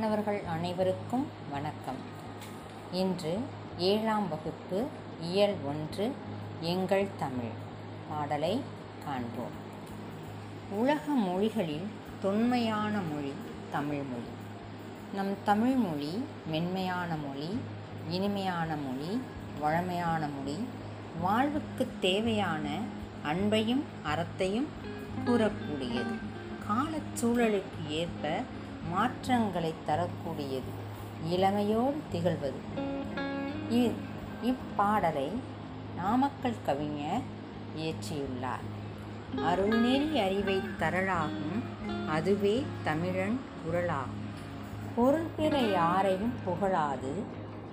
மாணவர்கள் அனைவருக்கும் வணக்கம். இன்று ஏழாம் வகுப்பு இயல் ஒன்று எங்கள் தமிழ் பாடலை காண்போம். உலக மொழிகளில் தொன்மையான மொழி தமிழ்மொழி நம் தமிழ்மொழி மென்மையான மொழி இனிமையான மொழி வழமையான மொழி வாழ்வுக்கு தேவையான அன்பையும் அறத்தையும் கூறக்கூடியது. காலச்சூழலுக்கு ஏற்ப மாற்றங்களை தரக்கூடியது இளமையோடு திகழ்வது. இ- இப்பாடலை நாமக்கல் கவிஞர் இயற்றியுள்ளார். அருள்நெறி அறிவை தரலாகும் அதுவே தமிழன் குரலாகும். பொருள் யாரையும் புகழாது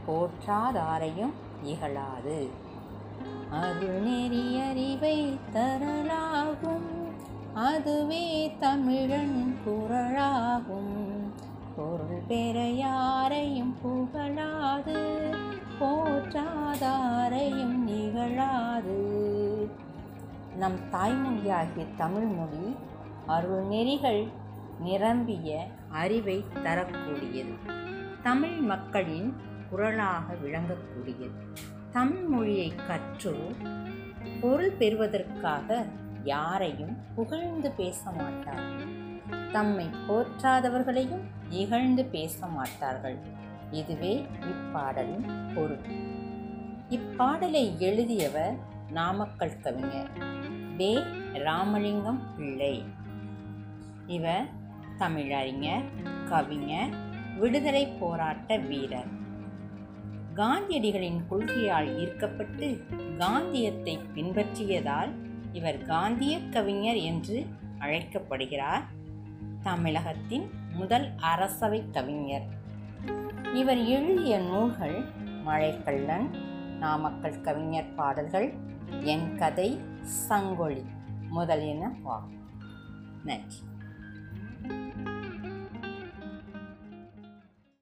போற்றாதாரையும் இகழாது. அருள்நெறி அறிவை தரலாகும் அதுவே தமிழன் குரலாகும் பொருள் பெற யாரையும் புகழாது. போற்றாதாரையும் நிகழாது. நம் தாய்மொழியாகிய தமிழ்மொழி அருள் நெறிகள் நிரம்பிய அறிவை தரக்கூடியது. தமிழ் மக்களின் குரலாக விளங்கக்கூடியது. தமிழ் மொழியை கற்று பொருள் பெறுவதற்காக யாரையும் புகழ்ந்து பேச மாட்டார்கள் தம்மை போற்றாதவர்களையும் இகழ்ந்து பேச மாட்டார்கள். இதுவே இப்பாடலின் பொருள். இப்பாடலை எழுதியவர் நாமக்கல் கவிஞர் வே. ராமலிங்கம் பிள்ளை. இவர் தமிழறிஞர் கவிஞர் விடுதலை போராட்ட வீரர். காந்தியடிகளின் கொள்கையால் ஈர்க்கப்பட்டு காந்தியத்தை பின்பற்றியதால் இவர் காந்திய கவிஞர் என்று அழைக்கப்படுகிறார். தமிழகத்தின் முதல் அரசவை கவிஞர். இவர் எழுதிய நூல்கள் மழைக்கல்லன் நாமக்கல் கவிஞர் பாடல்கள் என் கதை சங்கொலி முதலியன ஆகும். நன்றி.